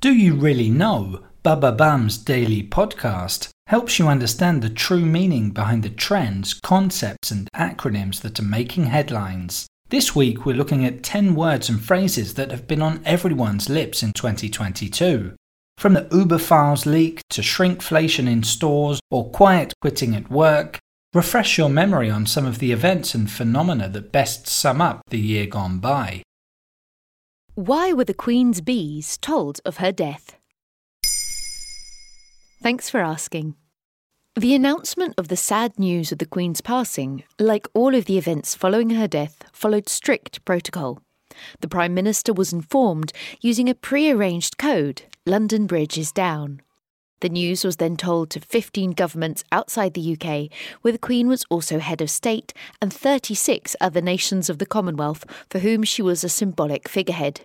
Do you really know? Bababam's daily podcast helps you understand the true meaning behind the trends, concepts, and acronyms that are making headlines. This week, we're looking at 10 words and phrases that have been on everyone's lips in 2022. From the Uber files leak to shrinkflation in stores or quiet quitting at work, refresh your memory on some of the events and phenomena that best sum up the year gone by. Why were the Queen's bees told of her death? Thanks for asking. The announcement of the sad news of the Queen's passing, like all of the events following her death, followed strict protocol. The Prime Minister was informed using a pre arranged code London Bridge is down. The news was then told to 15 governments outside the UK, where the Queen was also head of state, and 36 other nations of the Commonwealth for whom she was a symbolic figurehead.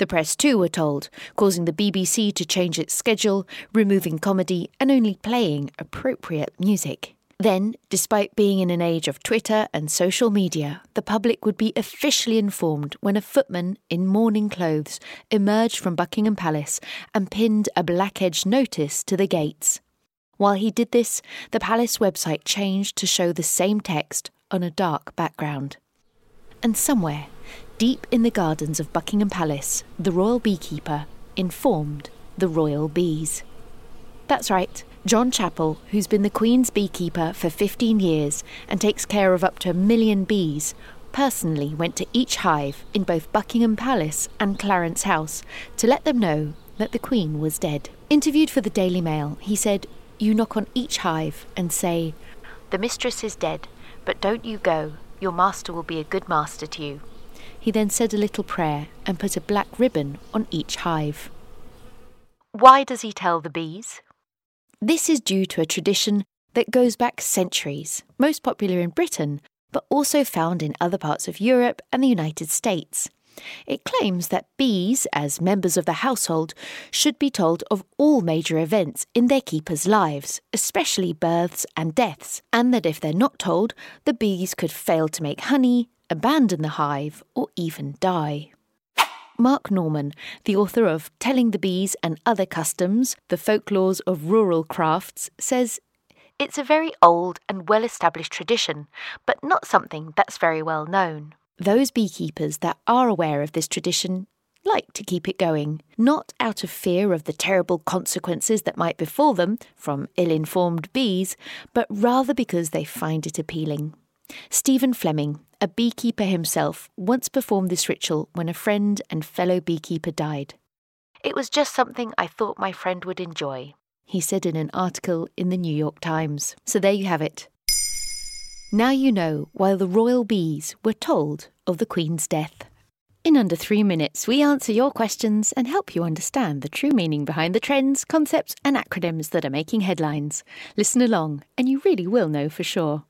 The press too were told, causing the BBC to change its schedule, removing comedy and only playing appropriate music. Then, despite being in an age of Twitter and social media, the public would be officially informed when a footman in mourning clothes emerged from Buckingham Palace and pinned a black edged notice to the gates. While he did this, the palace website changed to show the same text on a dark background. And somewhere, deep in the gardens of Buckingham Palace, the royal beekeeper informed the royal bees. That's right, John Chapple, who's been the Queen's beekeeper for 15 years and takes care of up to a million bees, personally went to each hive in both Buckingham Palace and Clarence House to let them know that the Queen was dead. Interviewed for the Daily Mail, he said, You knock on each hive and say, The mistress is dead, but don't you go. Your master will be a good master to you. He then said a little prayer and put a black ribbon on each hive. Why does he tell the bees? This is due to a tradition that goes back centuries, most popular in Britain, but also found in other parts of Europe and the United States. It claims that bees, as members of the household, should be told of all major events in their keepers' lives, especially births and deaths, and that if they're not told, the bees could fail to make honey, abandon the hive, or even die. Mark Norman, the author of Telling the Bees and Other Customs The Folklores of Rural Crafts, says it's a very old and well established tradition, but not something that's very well known. Those beekeepers that are aware of this tradition like to keep it going, not out of fear of the terrible consequences that might befall them from ill informed bees, but rather because they find it appealing. Stephen Fleming, a beekeeper himself, once performed this ritual when a friend and fellow beekeeper died. It was just something I thought my friend would enjoy, he said in an article in the New York Times. So there you have it. Now you know why the royal bees were told of the Queen's death. In under three minutes, we answer your questions and help you understand the true meaning behind the trends, concepts, and acronyms that are making headlines. Listen along, and you really will know for sure.